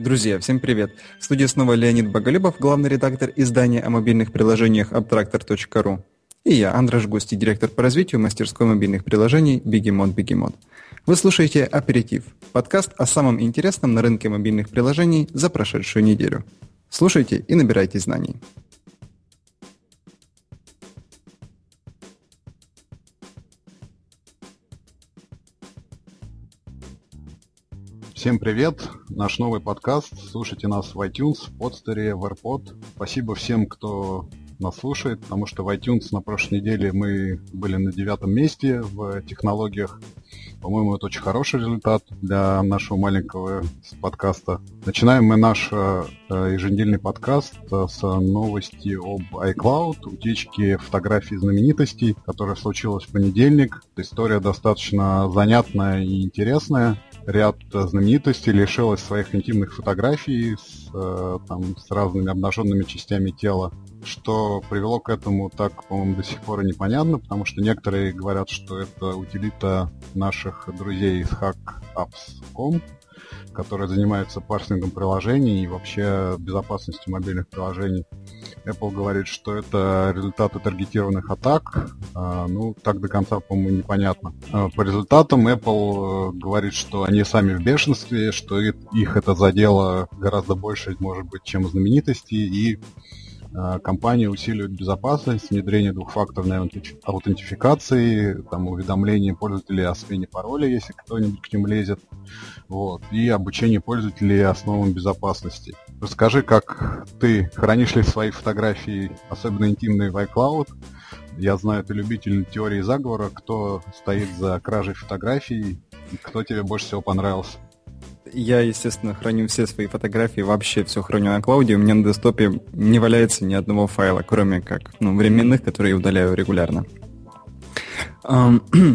Друзья, всем привет! В студии снова Леонид Боголюбов, главный редактор издания о мобильных приложениях Abtractor.ru. И я, Андрей Гости, директор по развитию мастерской мобильных приложений Бегемот Бегемот. Вы слушаете «Аперитив» – подкаст о самом интересном на рынке мобильных приложений за прошедшую неделю. Слушайте и набирайте знаний. Всем привет! Наш новый подкаст. Слушайте нас в iTunes, в подстере, в AirPod. Спасибо всем, кто нас слушает, потому что в iTunes на прошлой неделе мы были на девятом месте в технологиях. По-моему, это очень хороший результат для нашего маленького подкаста. Начинаем мы наш э, еженедельный подкаст с новости об iCloud, утечки фотографий знаменитостей, которая случилась в понедельник. История достаточно занятная и интересная ряд знаменитостей лишилась своих интимных фотографий с, э, там, с разными обнаженными частями тела. Что привело к этому, так, по-моему, до сих пор и непонятно, потому что некоторые говорят, что это утилита наших друзей из hackapps.com, которые занимаются парсингом приложений и вообще безопасностью мобильных приложений. Apple говорит, что это результаты таргетированных атак. А, ну, так до конца, по-моему, непонятно. А, по результатам Apple э, говорит, что они сами в бешенстве, что их это задело гораздо больше, может быть, чем знаменитости, и а, компания усиливает безопасность, внедрение двухфакторной аутентификации, там, уведомление пользователей о смене пароля, если кто-нибудь к ним лезет, вот, и обучение пользователей основам безопасности. Расскажи, как ты хранишь ли свои фотографии, особенно интимные, в iCloud? Я знаю, ты любитель теории заговора. Кто стоит за кражей фотографий? Кто тебе больше всего понравился? Я, естественно, храню все свои фотографии, вообще все храню на клауде. У меня на десктопе не валяется ни одного файла, кроме как ну, временных, которые я удаляю регулярно.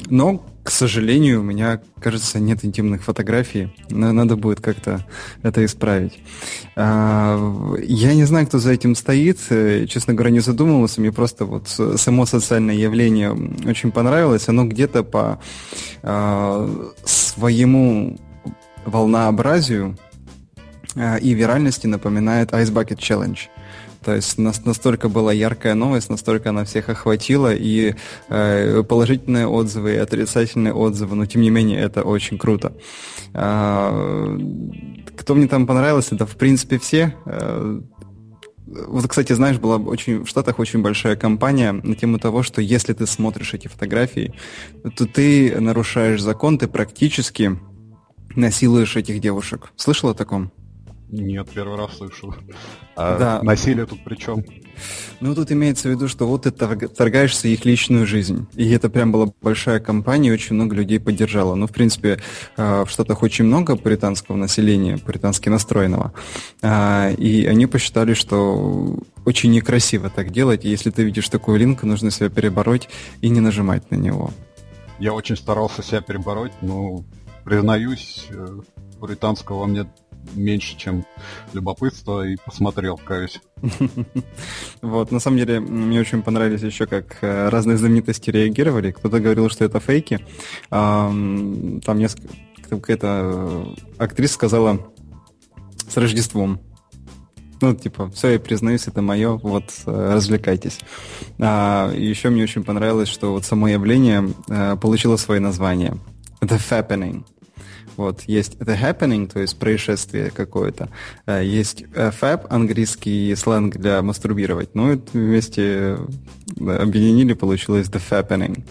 Но, к сожалению, у меня, кажется, нет интимных фотографий. Надо будет как-то это исправить. А, я не знаю, кто за этим стоит. Честно говоря, не задумывался. Мне просто вот само социальное явление очень понравилось. Оно где-то по а, своему волнообразию э, и виральности напоминает Ice Bucket Challenge. То есть настолько была яркая новость, настолько она всех охватила, и э, положительные отзывы, и отрицательные отзывы, но тем не менее это очень круто. Э, кто мне там понравился, это в принципе все. Э, вот, кстати, знаешь, была очень, в Штатах очень большая кампания на тему того, что если ты смотришь эти фотографии, то ты нарушаешь закон, ты практически насилуешь этих девушек. Слышал о таком? Нет, первый раз слышу. А да. насилие тут при чем? Ну, тут имеется в виду, что вот ты торгаешься их личную жизнь. И это прям была большая компания, очень много людей поддержало. Ну, в принципе, а, в Штатах очень много британского населения, британски настроенного. А, и они посчитали, что очень некрасиво так делать. И если ты видишь такой линк, нужно себя перебороть и не нажимать на него. Я очень старался себя перебороть, но признаюсь, э, британского мне меньше, чем любопытство, и посмотрел, каюсь. Вот, на самом деле, мне очень понравились еще, как э, разные знаменитости реагировали. Кто-то говорил, что это фейки. Там несколько... Какая-то э, актриса сказала «С Рождеством». Ну, типа, все, я признаюсь, это мое, вот, развлекайтесь. А, еще мне очень понравилось, что вот само явление получило свое название. The Fappening. Вот, есть The Happening, то есть происшествие какое-то. Э, есть Fab, английский сленг для мастурбировать. Ну, это вместе э, объединили, получилось The Fappening.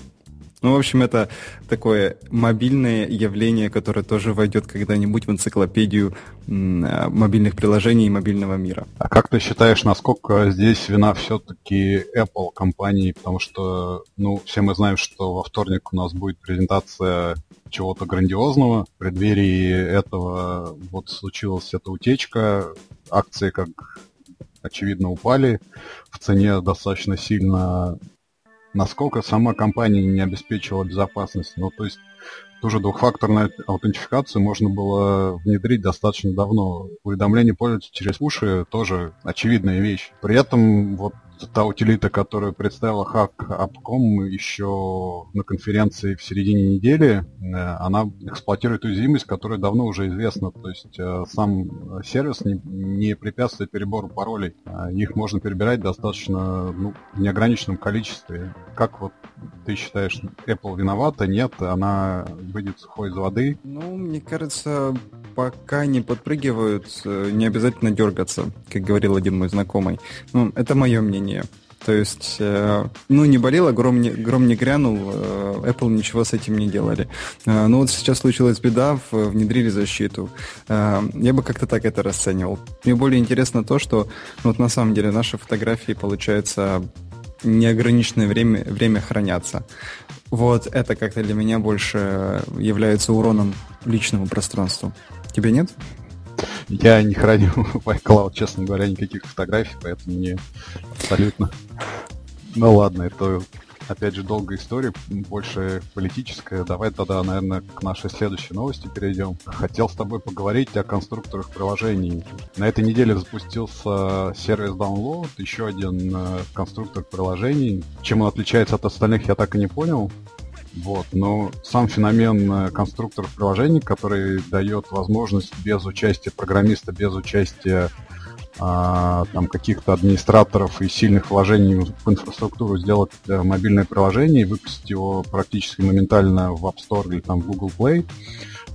Ну, в общем, это такое мобильное явление, которое тоже войдет когда-нибудь в энциклопедию мобильных приложений и мобильного мира. А как ты считаешь, насколько здесь вина все-таки Apple компании? Потому что, ну, все мы знаем, что во вторник у нас будет презентация чего-то грандиозного. В преддверии этого вот случилась эта утечка. Акции, как очевидно, упали в цене достаточно сильно насколько сама компания не обеспечивала безопасность. Ну, то есть ту же двухфакторную аутентификацию можно было внедрить достаточно давно. Уведомление пользователя через уши тоже очевидная вещь. При этом вот та утилита, которую представила Hack Upcom еще на конференции в середине недели, э, она эксплуатирует уязвимость, которая давно уже известна. То есть э, сам сервис не, не препятствует перебору паролей. А их можно перебирать достаточно ну, в неограниченном количестве. Как вот ты считаешь, Apple виновата? Нет, она выйдет сухой из воды? Ну, мне кажется, пока не подпрыгивают, э, не обязательно дергаться, как говорил один мой знакомый. Ну, это мое мнение. То есть, э, ну, не болело, гром не, гром не грянул, э, Apple ничего с этим не делали. Э, ну, вот сейчас случилась беда, внедрили защиту. Я бы как-то так это расценивал. Мне более интересно то, что вот на самом деле наши фотографии, получается, неограниченное время, время хранятся. Вот это как-то для меня больше является уроном личному пространству. Тебе нет? Я не храню в iCloud, честно говоря, никаких фотографий, поэтому мне абсолютно... Ну ладно, это опять же долгая история, больше политическая. Давай тогда, наверное, к нашей следующей новости перейдем. Хотел с тобой поговорить о конструкторах приложений. На этой неделе запустился сервис Download, еще один э, конструктор приложений. Чем он отличается от остальных, я так и не понял. Вот, но сам феномен э, конструкторов приложений, который дает возможность без участия программиста, без участия а, там каких-то администраторов и сильных вложений в инфраструктуру сделать э, мобильное приложение и выпустить его практически моментально в App Store или там в Google Play.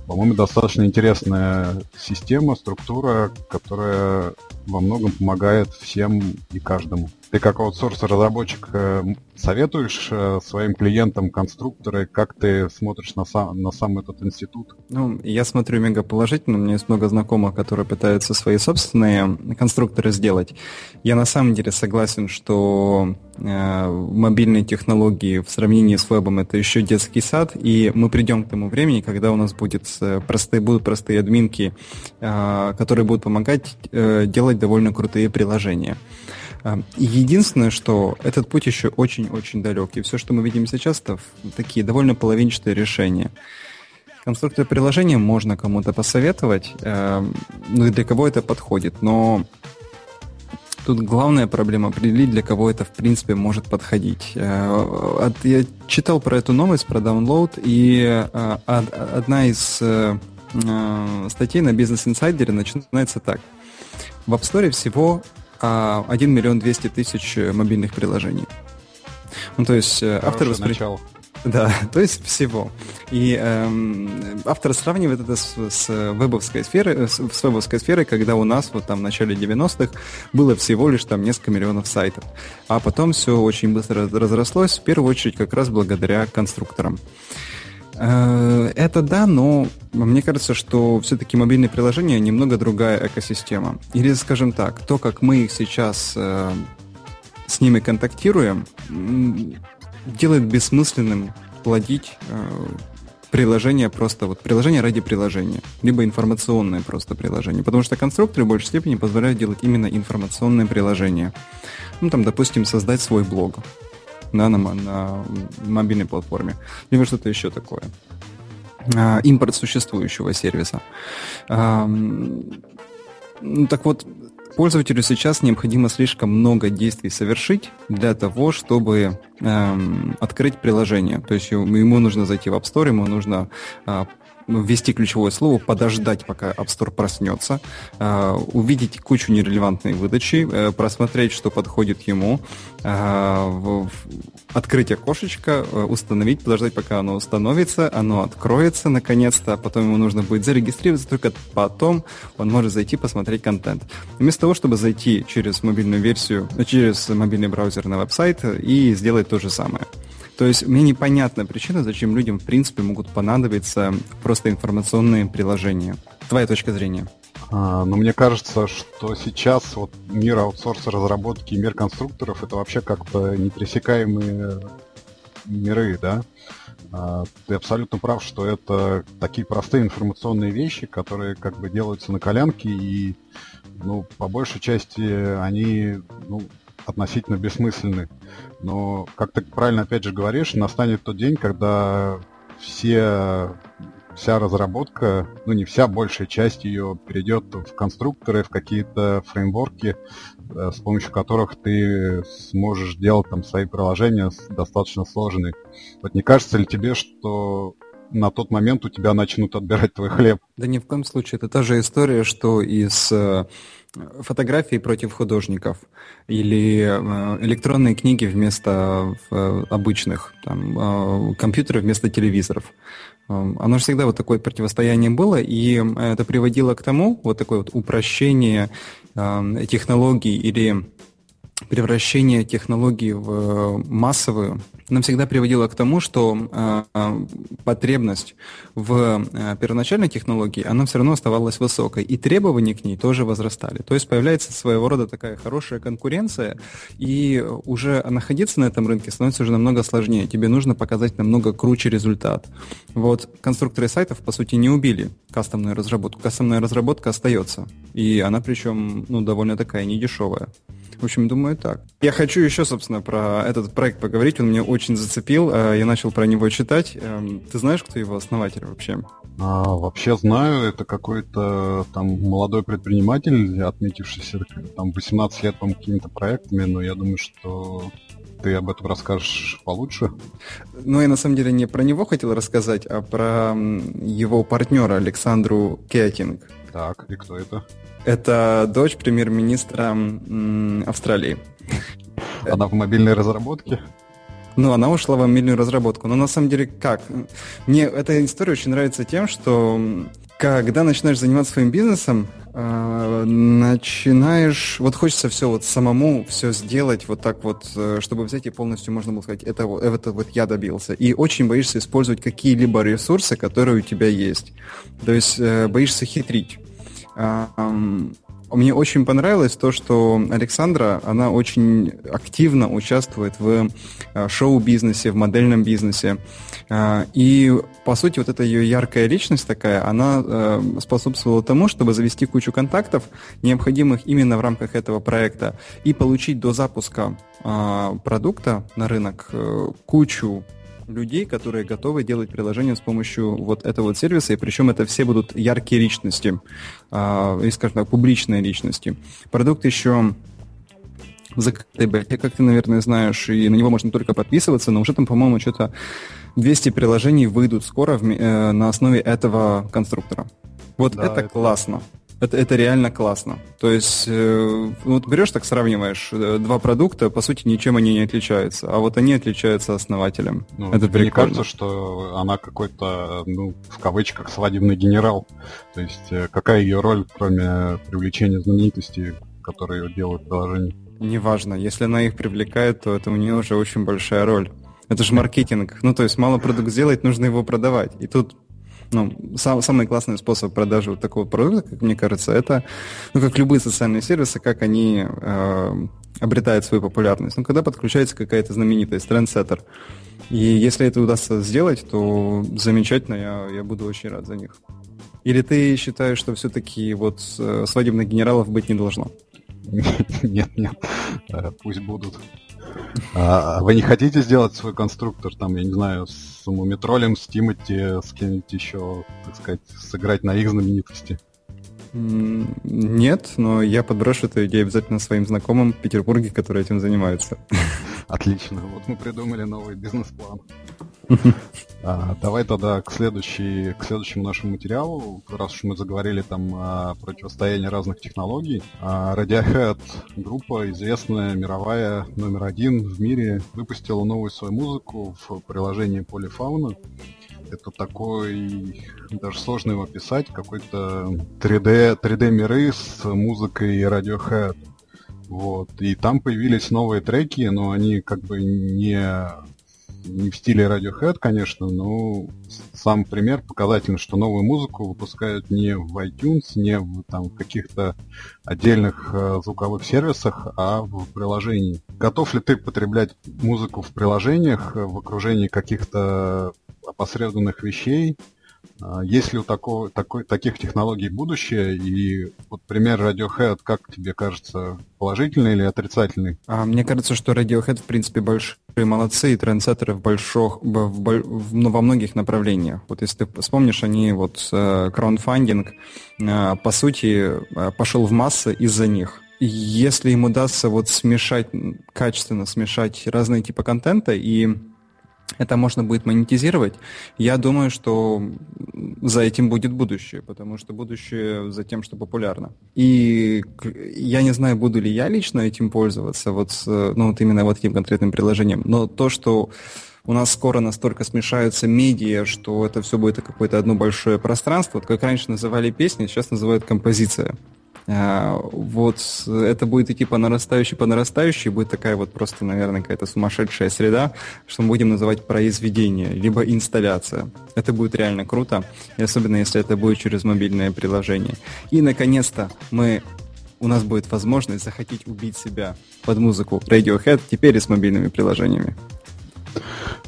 По-моему, достаточно интересная система, структура, которая во многом помогает всем и каждому. Ты как аутсорс-разработчик э, советуешь э, своим клиентам конструкторы, как ты смотришь на сам, на сам этот институт? Ну, я смотрю мега положительно, у меня есть много знакомых, которые пытаются свои собственные конструкторы сделать. Я на самом деле согласен, что э, мобильные технологии в сравнении с вебом это еще детский сад, и мы придем к тому времени, когда у нас будет простые, будут простые админки, э, которые будут помогать э, делать довольно крутые приложения. Единственное, что этот путь еще очень-очень далек. И все, что мы видим сейчас, это такие довольно половинчатые решения. Конструктор приложения можно кому-то посоветовать, ну и для кого это подходит, но тут главная проблема определить, для кого это в принципе может подходить. Э, я читал про эту новость, про download, и э, одна из э, статей на Business Insider начинается так. В App Store всего 1 а, миллион 200 тысяч э, мобильных приложений. Ну, то есть э, автор воспринимает... Да, то есть всего. И эм, автор сравнивает это с, с вебовской сферой, э, с, с вебовской сферой, когда у нас вот там в начале 90-х было всего лишь там несколько миллионов сайтов. А потом все очень быстро разрослось, в первую очередь как раз благодаря конструкторам. Э, это да, но мне кажется, что все-таки мобильные приложения немного другая экосистема. Или, скажем так, то, как мы их сейчас э, с ними контактируем, делает бессмысленным плодить э, приложение просто вот приложение ради приложения, либо информационное просто приложение, потому что конструкторы в большей степени позволяют делать именно информационное приложение. Ну, там, допустим, создать свой блог, да, на, на мобильной платформе, либо что-то еще такое. А, импорт существующего сервиса. А, ну, так вот, пользователю сейчас необходимо слишком много действий совершить для того, чтобы эм, открыть приложение. То есть ему нужно зайти в App Store, ему нужно э, ввести ключевое слово, подождать, пока App Store проснется, э, увидеть кучу нерелевантной выдачи, э, просмотреть, что подходит ему, э, открыть окошечко, установить, подождать, пока оно установится, оно откроется наконец-то, а потом ему нужно будет зарегистрироваться, только потом он может зайти посмотреть контент. Вместо того, чтобы зайти через мобильную версию, через мобильный браузер на веб-сайт и сделать то же самое. То есть мне непонятна причина, зачем людям в принципе могут понадобиться просто информационные приложения. Твоя точка зрения? А, ну, мне кажется, что сейчас вот мир аутсорса разработки и мир конструкторов это вообще как-то непресекаемые миры, да? А, ты абсолютно прав, что это такие простые информационные вещи, которые как бы делаются на колянке, и, ну, по большей части они, ну, относительно бессмысленны. Но, как ты правильно опять же говоришь, настанет тот день, когда все вся разработка, ну не вся, большая часть ее перейдет в конструкторы, в какие-то фреймворки, э, с помощью которых ты сможешь делать там свои приложения достаточно сложные. Вот не кажется ли тебе, что на тот момент у тебя начнут отбирать твой хлеб? Да ни в коем случае. Это та же история, что и с э, фотографии против художников или э, электронные книги вместо э, обычных, там, э, компьютеры вместо телевизоров. Оно же всегда вот такое противостояние было, и это приводило к тому, вот такое вот упрощение технологий или превращение технологий в массовую нам всегда приводило к тому, что э, потребность в э, первоначальной технологии, она все равно оставалась высокой, и требования к ней тоже возрастали. То есть появляется своего рода такая хорошая конкуренция, и уже находиться на этом рынке становится уже намного сложнее. Тебе нужно показать намного круче результат. Вот конструкторы сайтов, по сути, не убили кастомную разработку. Кастомная разработка остается, и она причем ну, довольно такая недешевая. В общем, думаю так. Я хочу еще, собственно, про этот проект поговорить. Он меня очень зацепил. Э, я начал про него читать. Эм, ты знаешь, кто его основатель вообще? А, вообще знаю. Это какой-то там молодой предприниматель, отметившийся там 18 лет, по какими-то проектами, но я думаю, что ты об этом расскажешь получше. Ну, я на самом деле не про него хотел рассказать, а про его партнера Александру Кетинг. Так, и кто это? Это дочь премьер-министра Австралии. Она в мобильной разработке? Ну, она ушла в мобильную разработку. Но на самом деле как? Мне эта история очень нравится тем, что когда начинаешь заниматься своим бизнесом, э, начинаешь, вот хочется все вот самому все сделать вот так вот, э, чтобы взять и полностью можно было сказать, это, это вот я добился. И очень боишься использовать какие-либо ресурсы, которые у тебя есть. То есть э, боишься хитрить. Мне очень понравилось то, что Александра, она очень активно участвует в э, шоу-бизнесе, в модельном бизнесе. А, и, по сути, вот эта ее яркая личность такая, она э, способствовала тому, чтобы завести кучу контактов, необходимых именно в рамках этого проекта, и получить до запуска продукта на рынок э, кучу людей, которые готовы делать приложение с помощью вот этого вот сервиса, и причем это все будут яркие личности, э, и, скажем так, публичные личности. Продукт еще закрытой бете, как ты, наверное, знаешь, и на него можно только подписываться, но уже там, по-моему, что-то 200 приложений выйдут скоро в, э, на основе этого конструктора. Вот да, это, это классно. Это, это реально классно. То есть, э, вот берешь так сравниваешь э, два продукта, по сути, ничем они не отличаются, а вот они отличаются основателем. Ну, это мне кажется, что она какой-то, ну, в кавычках, свадебный генерал. То есть, э, какая ее роль, кроме привлечения знаменитостей, которые делают приложение? Неважно. Если она их привлекает, то это у нее уже очень большая роль. Это же маркетинг. Ну, то есть мало продукт сделать, нужно его продавать. И тут ну, сам, самый классный способ продажи вот такого продукта, как мне кажется, это, ну, как любые социальные сервисы, как они э, обретают свою популярность. Ну, когда подключается какая-то знаменитость, трендсеттер. И если это удастся сделать, то замечательно, я, я буду очень рад за них. Или ты считаешь, что все-таки вот э, свадебных генералов быть не должно? Нет, нет, э, пусть будут. А вы не хотите сделать свой конструктор, там, я не знаю, с Мумитролем, с Тимати, с кем-нибудь еще, так сказать, сыграть на их знаменитости? Нет, но я подброшу эту идею обязательно своим знакомым в Петербурге, которые этим занимаются. Отлично, вот мы придумали новый бизнес-план. А, давай тогда к, следующей, к следующему нашему материалу, раз уж мы заговорили там о противостоянии разных технологий. А Radiohead, группа известная, мировая, номер один в мире, выпустила новую свою музыку в приложении Polyfauna. Это такой, даже сложно его описать, какой-то 3D, 3D миры с музыкой Radiohead. Вот. И там появились новые треки, но они как бы не не в стиле Radiohead, конечно, но сам пример показательный, что новую музыку выпускают не в iTunes, не в там, каких-то отдельных э, звуковых сервисах, а в приложении. Готов ли ты потреблять музыку в приложениях, э, в окружении каких-то опосредованных вещей, есть ли у такого, такой, таких технологий будущее? И вот пример Radiohead, как тебе кажется, положительный или отрицательный? А, мне кажется, что Radiohead, в принципе, большие молодцы и трендсеттеры в больших, в, в, в, ну, во многих направлениях. Вот если ты вспомнишь, они вот э, э, по сути, э, пошел в массы из-за них. Если им удастся вот смешать, качественно смешать разные типы контента и это можно будет монетизировать, я думаю, что за этим будет будущее, потому что будущее за тем, что популярно. И я не знаю, буду ли я лично этим пользоваться, вот, ну, вот именно вот этим конкретным приложением, но то, что у нас скоро настолько смешаются медиа, что это все будет какое-то одно большое пространство. Вот как раньше называли песни, сейчас называют композиция. А, вот это будет идти по нарастающей, по нарастающей, будет такая вот просто, наверное, какая-то сумасшедшая среда, что мы будем называть произведение, либо инсталляция. Это будет реально круто, и особенно если это будет через мобильное приложение. И, наконец-то, мы у нас будет возможность захотеть убить себя под музыку Radiohead теперь и с мобильными приложениями.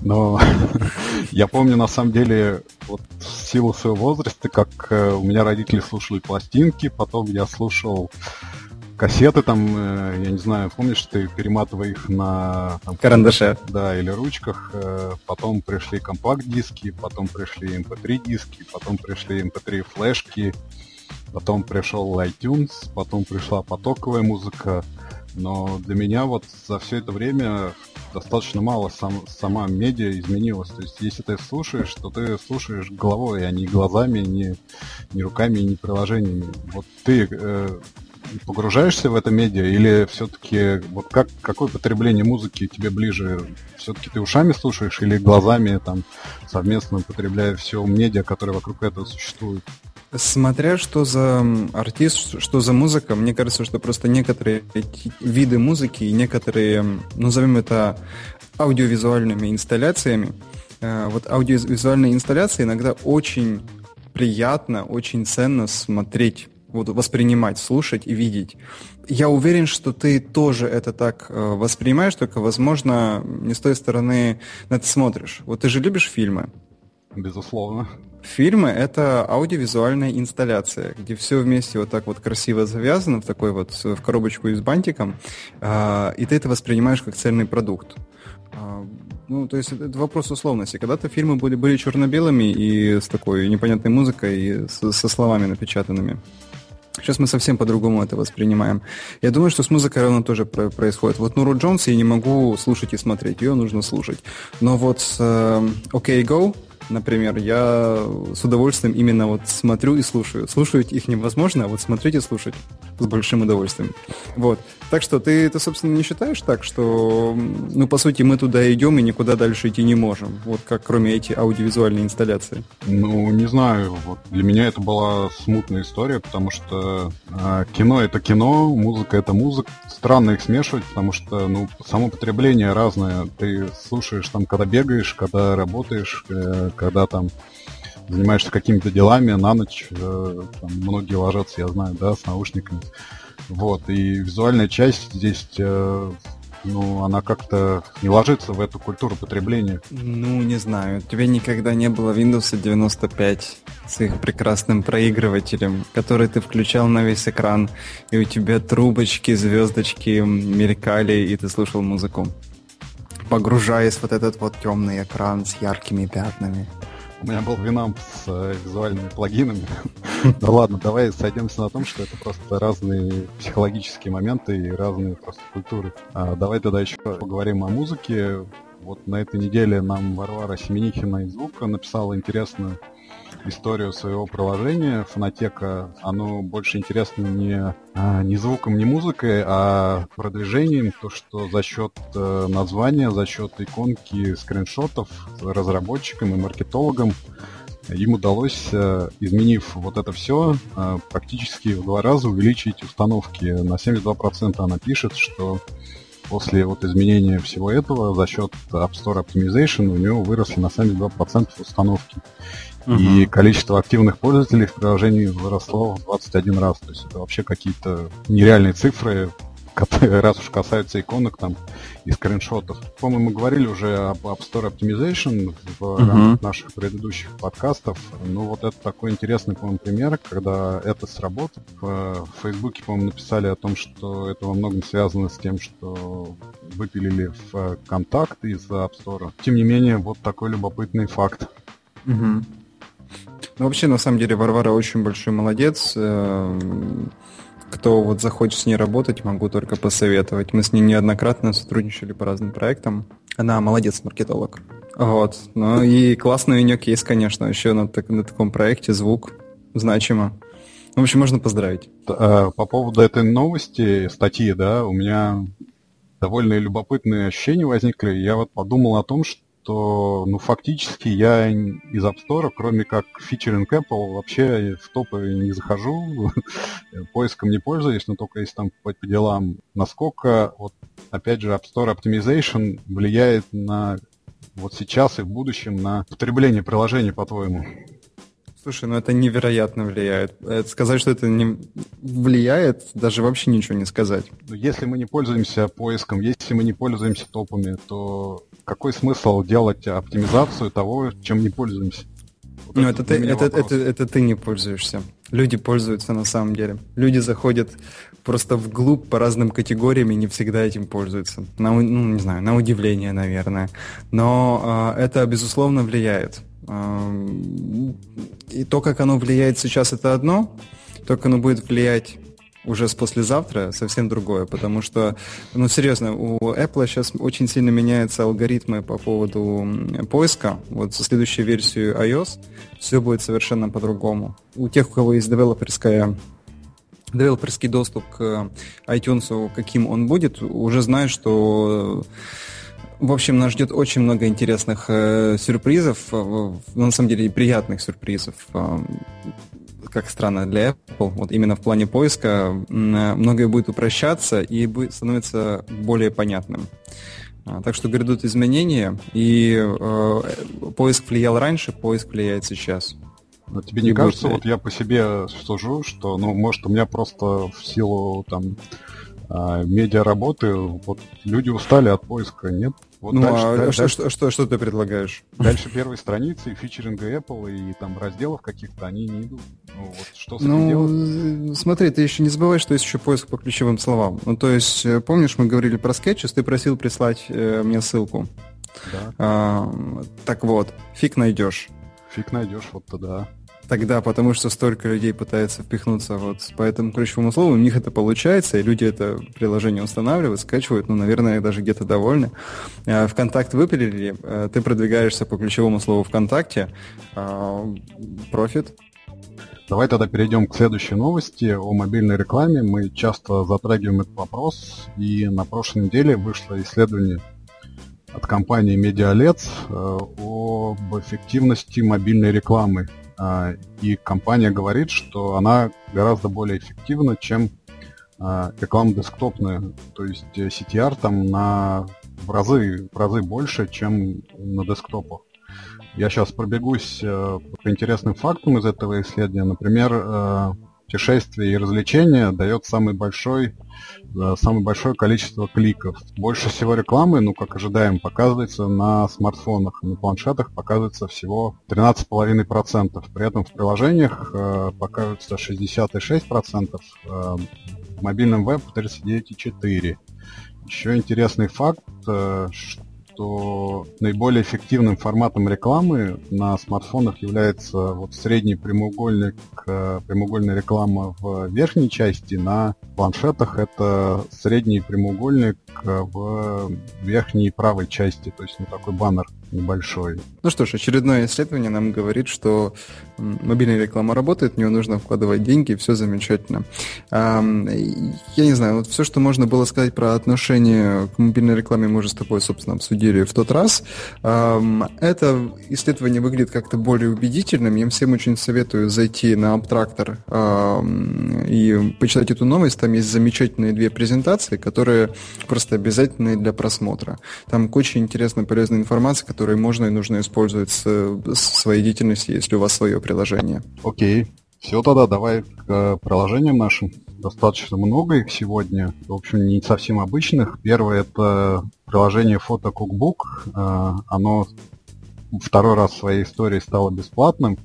Но я помню, на самом деле, вот в силу своего возраста, как э, у меня родители слушали пластинки, потом я слушал кассеты там, э, я не знаю, помнишь, ты перематывая их на... Там, Карандаше. Да, или ручках. Э, потом пришли компакт-диски, потом пришли MP3-диски, эм потом пришли MP3-флешки, эм потом пришел iTunes, потом пришла потоковая музыка. Но для меня вот за все это время достаточно мало сам, сама медиа изменилась. То есть, если ты слушаешь, то ты слушаешь головой, а не глазами, не, не руками, не приложениями. Вот ты э, погружаешься в это медиа или все-таки вот как какое потребление музыки тебе ближе? Все-таки ты ушами слушаешь или глазами там совместно потребляя все медиа, которое вокруг этого существует? Смотря что за артист, что за музыка, мне кажется, что просто некоторые виды музыки и некоторые, назовем это аудиовизуальными инсталляциями, э, вот аудиовизуальные инсталляции иногда очень приятно, очень ценно смотреть, вот воспринимать, слушать и видеть. Я уверен, что ты тоже это так э, воспринимаешь, только, возможно, не с той стороны на это смотришь. Вот ты же любишь фильмы? Безусловно. Фильмы — это аудиовизуальная инсталляция, где все вместе вот так вот красиво завязано в такой вот в коробочку и с бантиком, э, и ты это воспринимаешь как цельный продукт. Э, ну, то есть это вопрос условности. Когда-то фильмы были, были черно-белыми и с такой непонятной музыкой, и со словами напечатанными. Сейчас мы совсем по-другому это воспринимаем. Я думаю, что с музыкой равно тоже происходит. Вот Нуру Джонс я не могу слушать и смотреть, ее нужно слушать. Но вот с э, OK Go например, я с удовольствием именно вот смотрю и слушаю. Слушать их невозможно, а вот смотреть и слушать с большим удовольствием. Вот. Так что ты, ты, собственно, не считаешь так, что, ну, по сути, мы туда идем и никуда дальше идти не можем? Вот как кроме эти аудиовизуальной инсталляции. Ну, не знаю. Вот для меня это была смутная история, потому что э, кино это кино, музыка это музыка. Странно их смешивать, потому что, ну, само потребление разное. Ты слушаешь там, когда бегаешь, когда работаешь, э, когда там занимаешься какими-то делами на ночь, э, там, многие ложатся, я знаю, да, с наушниками. Вот, и визуальная часть здесь, э, ну, она как-то не ложится в эту культуру потребления. Ну, не знаю, у тебя никогда не было Windows 95 с их прекрасным проигрывателем, который ты включал на весь экран, и у тебя трубочки, звездочки мелькали, и ты слушал музыку погружаясь вот этот вот темный экран с яркими пятнами. У меня был винамп с э, визуальными плагинами. Да ладно, давай сойдемся на том, что это просто разные психологические моменты и разные просто культуры. А, давай тогда еще поговорим о музыке. Вот на этой неделе нам Варвара Семенихина из Звука написала интересную историю своего приложения Фонотека, оно больше интересно не, а, не звуком, не музыкой, а продвижением, то, что за счет э, названия, за счет иконки, скриншотов разработчикам и маркетологам им удалось, э, изменив вот это все, э, практически в два раза увеличить установки. На 72% она пишет, что после вот изменения всего этого за счет App Store Optimization у него выросли на 72% установки. Угу. И количество активных пользователей в приложении выросло в 21 раз. То есть это вообще какие-то нереальные цифры. раз уж касается иконок там и скриншотов. По-моему, мы говорили уже об App Store Optimization в uh-huh. наших предыдущих подкастов. Ну, вот это такой интересный, по-моему, пример, когда это сработало. В Фейсбуке, по-моему, написали о том, что это во многом связано с тем, что выпилили в контакт из App Store. Тем не менее, вот такой любопытный факт. Угу. Ну, вообще, на самом деле, Варвара очень большой молодец. Эм, кто вот захочет с ней работать, могу только посоветовать. Мы с ней неоднократно сотрудничали по разным проектам. Она молодец, маркетолог. Вот. Ну и классный нее кейс, конечно, еще на, так, на таком проекте звук значимо. В общем, можно поздравить. Э, по поводу этой новости, статьи, да, у меня довольно любопытные ощущения возникли. Я вот подумал о том, что то, ну, фактически я из App Store, кроме как фичеринг Apple, вообще в топы не захожу, поиском не пользуюсь, но только если там по, по делам. Насколько, вот, опять же, App Store Optimization влияет на вот сейчас и в будущем на потребление приложений, по-твоему? Слушай, ну это невероятно влияет. Это сказать, что это не влияет, даже вообще ничего не сказать. Если мы не пользуемся поиском, если мы не пользуемся топами, то какой смысл делать оптимизацию того, чем не пользуемся? Вот ну, это, это, ты, это, это, это ты не пользуешься. Люди пользуются на самом деле. Люди заходят просто вглубь по разным категориям и не всегда этим пользуются. На, ну, не знаю, на удивление, наверное. Но э, это, безусловно, влияет. Э, и то, как оно влияет сейчас, это одно. То, как оно будет влиять уже с послезавтра совсем другое, потому что, ну, серьезно, у Apple сейчас очень сильно меняются алгоритмы по поводу поиска. Вот со следующей версией iOS все будет совершенно по-другому. У тех, у кого есть девелоперская девелоперский доступ к iTunes, каким он будет, уже знают, что в общем, нас ждет очень много интересных э, сюрпризов, э, на самом деле приятных сюрпризов. Э, как странно для Apple, вот именно в плане поиска многое будет упрощаться и будет становиться более понятным. А, так что грядут изменения, и э, поиск влиял раньше, поиск влияет сейчас. Но тебе не и кажется, будет... вот я по себе сужу, что, ну, может, у меня просто в силу там а, медиа работы, вот люди устали от поиска, нет? Вот ну, дальше, а дальше, что, что, что ты предлагаешь? Дальше первой страницы фичеринга Apple и там разделов каких-то они не идут. Ну, вот что с ну, делать? смотри, ты еще не забывай, что есть еще поиск по ключевым словам. Ну, то есть, э, помнишь, мы говорили про скетчес, ты просил прислать э, мне ссылку. Да. А, так вот, фиг найдешь. Фиг найдешь, вот тогда тогда, потому что столько людей пытается впихнуться вот по этому ключевому слову, у них это получается, и люди это приложение устанавливают, скачивают, ну, наверное, даже где-то довольны. А, Вконтакт выпилили, а, ты продвигаешься по ключевому слову ВКонтакте, а, профит. Давай тогда перейдем к следующей новости о мобильной рекламе. Мы часто затрагиваем этот вопрос, и на прошлой неделе вышло исследование от компании MediaLets об эффективности мобильной рекламы и компания говорит, что она гораздо более эффективна, чем а, реклама десктопная. То есть э, CTR там на в разы, в разы больше, чем на десктопах. Я сейчас пробегусь э, по интересным фактам из этого исследования. Например, э, путешествия и развлечения дает самый большой самое большое количество кликов. Больше всего рекламы, ну, как ожидаем, показывается на смартфонах. На планшетах показывается всего 13,5%. При этом в приложениях э, показывается 66%, э, в мобильном веб 39,4%. Еще интересный факт, э, что что наиболее эффективным форматом рекламы на смартфонах является вот средний прямоугольник, э, прямоугольная реклама в верхней части, на планшетах это средний прямоугольник э, в верхней правой части, то есть ну, такой баннер небольшой. Ну что ж, очередное исследование нам говорит, что мобильная реклама работает, в нее нужно вкладывать деньги, все замечательно. Я не знаю, вот все, что можно было сказать про отношение к мобильной рекламе, мы уже с тобой, собственно, обсудили в тот раз. Это исследование выглядит как-то более убедительным. Я всем очень советую зайти на Абтрактор и почитать эту новость. Там есть замечательные две презентации, которые просто обязательные для просмотра. Там куча интересной полезной информации, которую можно и нужно использовать в своей деятельности, если у вас свое приложение. Окей. Все тогда, давай к приложениям нашим. достаточно много их сегодня. В общем, не совсем обычных. Первое это приложение Фото Cookbook. Э, оно второй раз в своей истории стало бесплатным.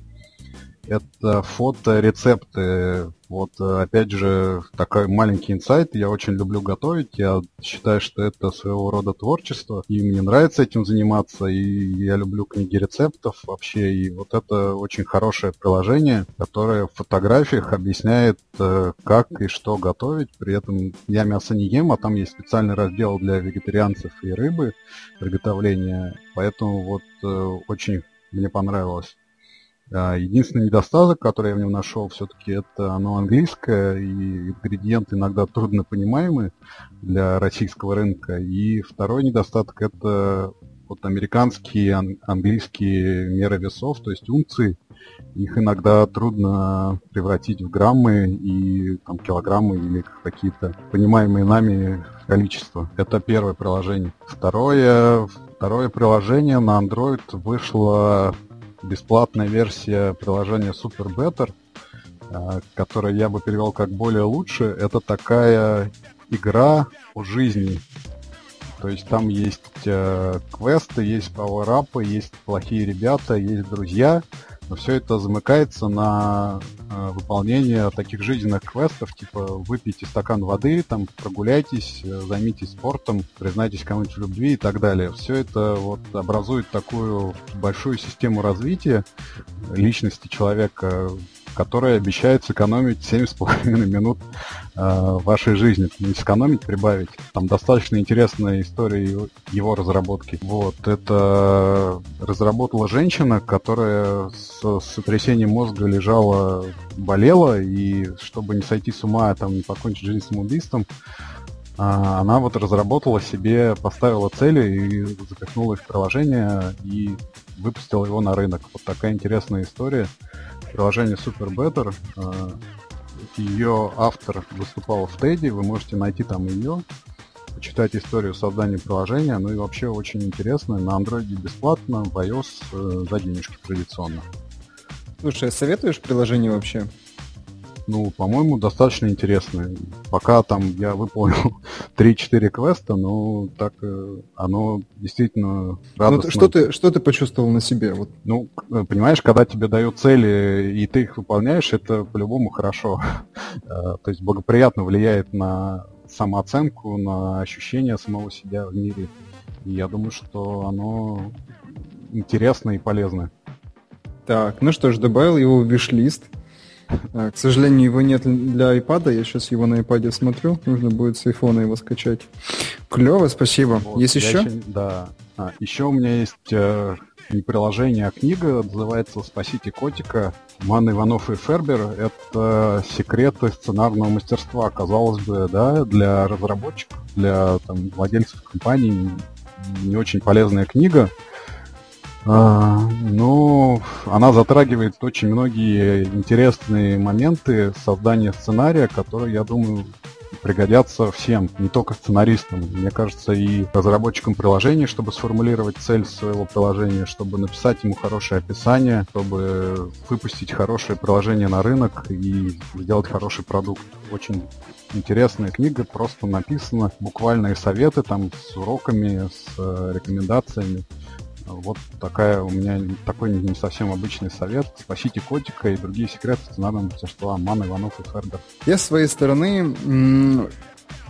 Это фото-рецепты вот, э, опять же, такой маленький инсайт. Я очень люблю готовить. Я считаю, что это своего рода творчество. И мне нравится этим заниматься. И я люблю книги рецептов вообще. И вот это очень хорошее приложение, которое в фотографиях объясняет, э, как и что готовить. При этом я мясо не ем, а там есть специальный раздел для вегетарианцев и рыбы приготовления. Поэтому вот э, очень мне понравилось. Единственный недостаток, который я в нем нашел, все-таки это оно английское, и ингредиенты иногда трудно понимаемы для российского рынка. И второй недостаток это вот американские, английские меры весов, то есть унции. Их иногда трудно превратить в граммы и там, килограммы или какие-то понимаемые нами количества. Это первое приложение. Второе, второе приложение на Android вышло бесплатная версия приложения Super Better, э, которое я бы перевел как более лучше. Это такая игра о жизни. То есть там есть э, квесты, есть пауэрапы, есть плохие ребята, есть друзья. Все это замыкается на э, выполнение таких жизненных квестов, типа выпейте стакан воды, там прогуляйтесь, э, займитесь спортом, признайтесь кому-нибудь в любви и так далее. Все это вот образует такую большую систему развития личности человека, которая обещает сэкономить 7,5 минут э, вашей жизни. Не сэкономить, прибавить. Там достаточно интересная история его, разработки. Вот, это разработала женщина, которая с сотрясением мозга лежала, болела, и чтобы не сойти с ума, там, не покончить жизнь самоубийством, а, она вот разработала себе, поставила цели и запихнула их в приложение и выпустила его на рынок. Вот такая интересная история приложение Super Better. А, ее автор выступал в Теди, вы можете найти там ее, почитать историю создания приложения. Ну и вообще очень интересно. На Android бесплатно, в iOS э, за денежки традиционно. Слушай, а советуешь приложение вообще? ну, по-моему, достаточно интересно. Пока там я выполнил 3-4 квеста, но так э, оно действительно радостно. Ну, что, ты, что ты почувствовал на себе? Вот. Ну, э, понимаешь, когда тебе дают цели, и ты их выполняешь, это по-любому хорошо. Э, то есть благоприятно влияет на самооценку, на ощущение самого себя в мире. И я думаю, что оно интересно и полезно. Так, ну что ж, добавил его в виш-лист. А, к сожалению, его нет для iPad. Я сейчас его на iPad смотрю. Нужно будет с iPhone его скачать. Клево, спасибо. Вот, есть еще? еще? Да. А, еще у меня есть э, не приложение, а книга. Называется «Спасите котика». Ман Иванов и Фербер — это секреты сценарного мастерства. Казалось бы, да, для разработчиков, для там, владельцев компаний не очень полезная книга. А, ну, она затрагивает очень многие интересные моменты создания сценария, которые, я думаю, пригодятся всем, не только сценаристам. Мне кажется, и разработчикам приложений, чтобы сформулировать цель своего приложения, чтобы написать ему хорошее описание, чтобы выпустить хорошее приложение на рынок и сделать хороший продукт. Очень интересная книга, просто написана, буквальные советы там с уроками, с э, рекомендациями. Вот такая у меня такой не совсем обычный совет. Спасите котика и другие секреты сценарного мастерства Ман, Иванов и Фердер. Я с своей стороны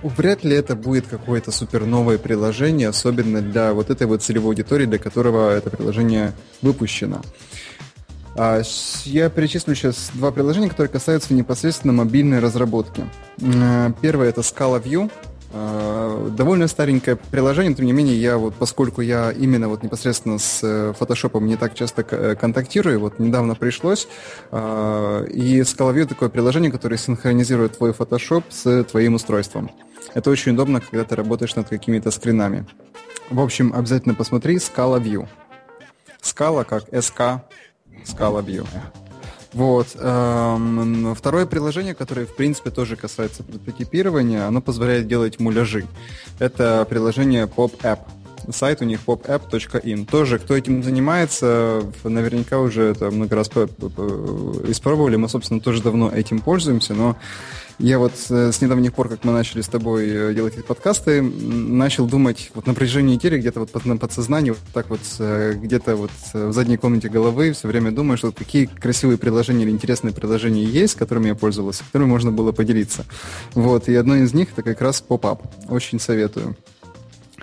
Вряд ли это будет какое-то супер новое приложение, особенно для вот этой вот целевой аудитории, для которого это приложение выпущено. А, я перечислю сейчас два приложения, которые касаются непосредственно мобильной разработки. Первое это Scala View. А, довольно старенькое приложение, тем не менее, я вот, поскольку я именно вот непосредственно с э, фотошопом не так часто э, контактирую, вот недавно пришлось, и ScalaView такое приложение, которое синхронизирует твой фотошоп с твоим устройством. Это очень удобно, когда ты работаешь над какими-то скринами. В общем, обязательно посмотри Scala View. Scala как SK, Scala View. Вот. Эм, второе приложение, которое, в принципе, тоже касается прототипирования, оно позволяет делать муляжи. Это приложение Pop App. сайт у них popapp.in. Тоже, кто этим занимается, наверняка уже это много раз испробовали. Мы, собственно, тоже давно этим пользуемся, но я вот э, с недавних пор, как мы начали с тобой э, делать эти подкасты, начал думать вот на протяжении недели где-то вот на подсознании, вот так вот э, где-то вот в задней комнате головы все время думаю, что какие красивые приложения или интересные приложения есть, которыми я пользовался, которыми можно было поделиться. Вот, и одно из них это как раз поп-ап. Очень советую.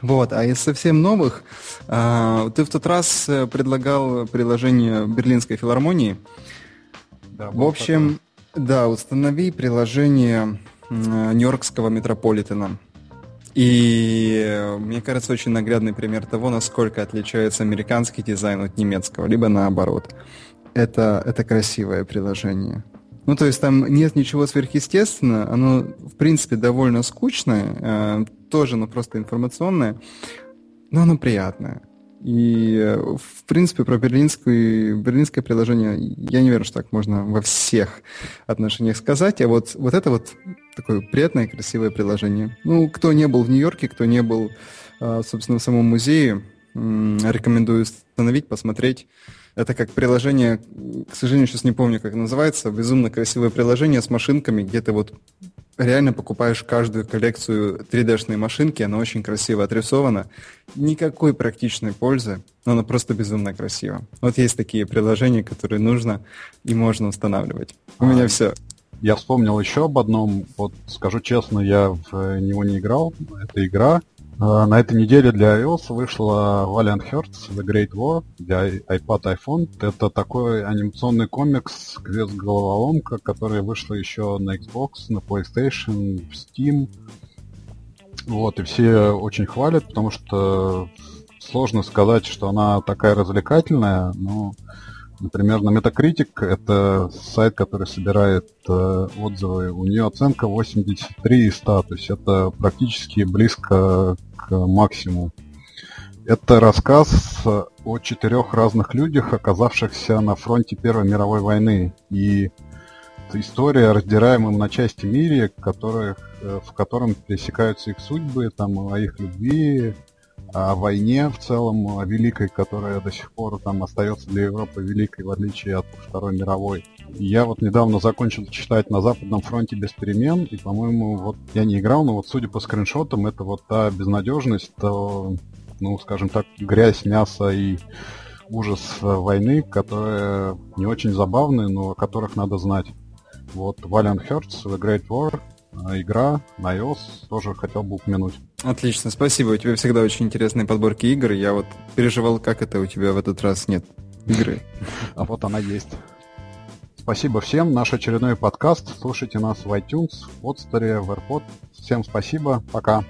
Вот, а из совсем новых, а, ты в тот раз предлагал приложение Берлинской филармонии. Да, в общем, да, установи приложение Нью-Йоркского метрополитена. И мне кажется, очень наглядный пример того, насколько отличается американский дизайн от немецкого, либо наоборот. Это, это красивое приложение. Ну, то есть там нет ничего сверхъестественного, оно, в принципе, довольно скучное, э, тоже, но просто информационное, но оно приятное. И, э, в принципе, про берлинскую, берлинское приложение я не верю, что так можно во всех отношениях сказать. А вот, вот это вот такое приятное, красивое приложение. Ну, кто не был в Нью-Йорке, кто не был, а, собственно, в самом музее, рекомендую установить, посмотреть. Это как приложение, к сожалению, сейчас не помню, как называется, безумно красивое приложение с машинками, где ты вот реально покупаешь каждую коллекцию 3D-шной машинки, она очень красиво отрисована. Никакой практичной пользы, но она просто безумно красива. Вот есть такие приложения, которые нужно и можно устанавливать. У а, меня все. Я вспомнил еще об одном. Вот скажу честно, я в него не играл. Это игра на этой неделе для iOS вышла Valiant Hearts The Great War для iPad iPhone. Это такой анимационный комикс квест-головоломка, которая вышла еще на Xbox, на PlayStation, в Steam. Вот, и все очень хвалят, потому что сложно сказать, что она такая развлекательная, но Например, на Metacritic, это сайт, который собирает э, отзывы, у нее оценка 83 из 100, то есть это практически близко к максимуму. Это рассказ о четырех разных людях, оказавшихся на фронте Первой мировой войны. И история о раздираемом на части мире, которых, э, в котором пересекаются их судьбы, там, о их любви, о войне в целом, о великой, которая до сих пор там остается для Европы великой, в отличие от Второй мировой. Я вот недавно закончил читать «На Западном фронте без перемен», и, по-моему, вот я не играл, но вот судя по скриншотам, это вот та безнадежность, то, ну, скажем так, грязь, мясо и ужас войны, которые не очень забавные, но о которых надо знать. Вот Valiant Hearts, The Great War, а, игра на iOS тоже хотел бы упомянуть. Отлично, спасибо. У тебя всегда очень интересные подборки игр. Я вот переживал, как это у тебя в этот раз нет игры. А вот она есть. Спасибо всем. Наш очередной подкаст. Слушайте нас в iTunes, в Podster, в AirPod. Всем спасибо. Пока.